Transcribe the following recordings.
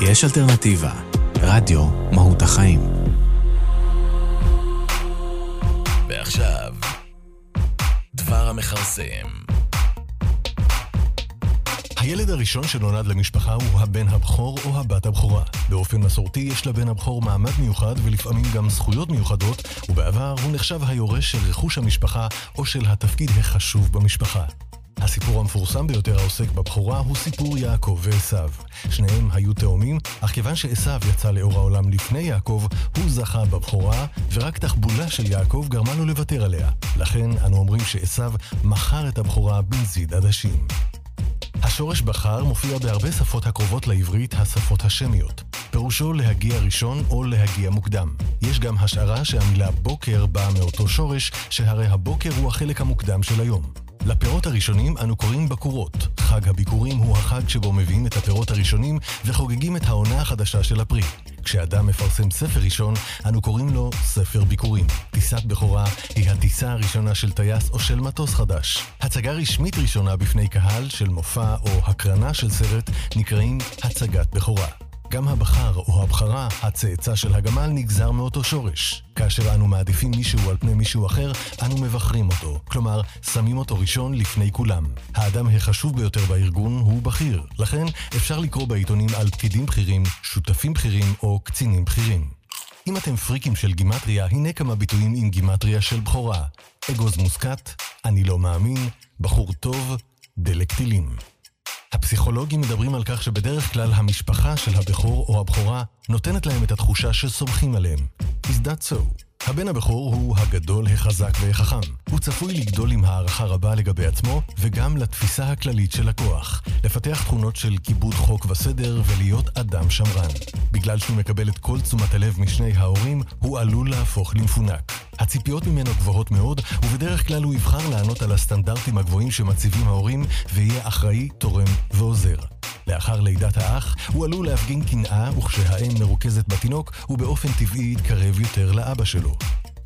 יש אלטרנטיבה. רדיו מהות החיים. ועכשיו, דבר המכרסם. הילד הראשון שנולד למשפחה הוא הבן הבכור או הבת הבכורה. באופן מסורתי יש לבן הבכור מעמד מיוחד ולפעמים גם זכויות מיוחדות, ובעבר הוא נחשב היורש של רכוש המשפחה או של התפקיד החשוב במשפחה. הסיפור המפורסם ביותר העוסק בבכורה הוא סיפור יעקב ועשו. שניהם היו תאומים, אך כיוון שעשו יצא לאור העולם לפני יעקב, הוא זכה בבכורה, ורק תחבולה של יעקב גרמה לו לוותר עליה. לכן אנו אומרים שעשו מכר את הבכורה בנזיד עדשים. השורש בחר מופיע בהרבה שפות הקרובות לעברית, השפות השמיות. פירושו להגיע ראשון או להגיע מוקדם. יש גם השערה שהמילה בוקר באה מאותו שורש, שהרי הבוקר הוא החלק המוקדם של היום. לפירות הראשונים אנו קוראים בקורות. חג הביקורים הוא החג שבו מביאים את הפירות הראשונים וחוגגים את העונה החדשה של הפרי. כשאדם מפרסם ספר ראשון, אנו קוראים לו ספר ביקורים. טיסת בכורה היא הטיסה הראשונה של טייס או של מטוס חדש. הצגה רשמית ראשונה בפני קהל של מופע או הקרנה של סרט נקראים הצגת בכורה. גם הבחר או הבחרה, הצאצא של הגמל, נגזר מאותו שורש. כאשר אנו מעדיפים מישהו על פני מישהו אחר, אנו מבחרים אותו. כלומר, שמים אותו ראשון לפני כולם. האדם החשוב ביותר בארגון הוא בכיר. לכן, אפשר לקרוא בעיתונים על פקידים בכירים, שותפים בכירים או קצינים בכירים. אם אתם פריקים של גימטריה, הנה כמה ביטויים עם גימטריה של בכורה. אגוז מוסקת, אני לא מאמין, בחור טוב, דלק טילים. הפסיכולוגים מדברים על כך שבדרך כלל המשפחה של הבכור או הבכורה נותנת להם את התחושה שסומכים עליהם. Is that so? הבן הבכור הוא הגדול, החזק והחכם. הוא צפוי לגדול עם הערכה רבה לגבי עצמו, וגם לתפיסה הכללית של הכוח. לפתח תכונות של כיבוד חוק וסדר ולהיות אדם שמרן. בגלל שהוא מקבל את כל תשומת הלב משני ההורים, הוא עלול להפוך למפונק. הציפיות ממנו גבוהות מאוד, ובדרך כלל הוא יבחר לענות על הסטנדרטים הגבוהים שמציבים ההורים, ויהיה אחראי, תורם ועוזר. לאחר לידת האח, הוא עלול להפגין קנאה, וכשהאם מרוכזת בתינוק, הוא באופן טבעי יתקרב יותר לאבא שלו.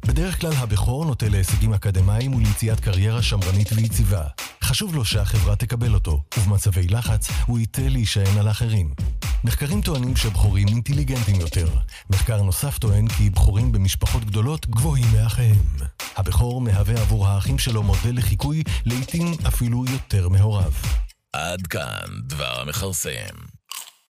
בדרך כלל הבכור נוטה להישגים אקדמיים וליציאת קריירה שמרנית ויציבה. חשוב לו שהחברה תקבל אותו, ובמצבי לחץ הוא ייטה להישען על אחרים. מחקרים טוענים שבכורים אינטליגנטים יותר. מחקר נוסף טוען כי בכורים במשפחות גדולות גבוהים מאחיהם. הבכור מהווה עבור האחים שלו מודל לחיקוי, לעתים אפילו יותר מהוריו. עד כאן דבר המכרסם.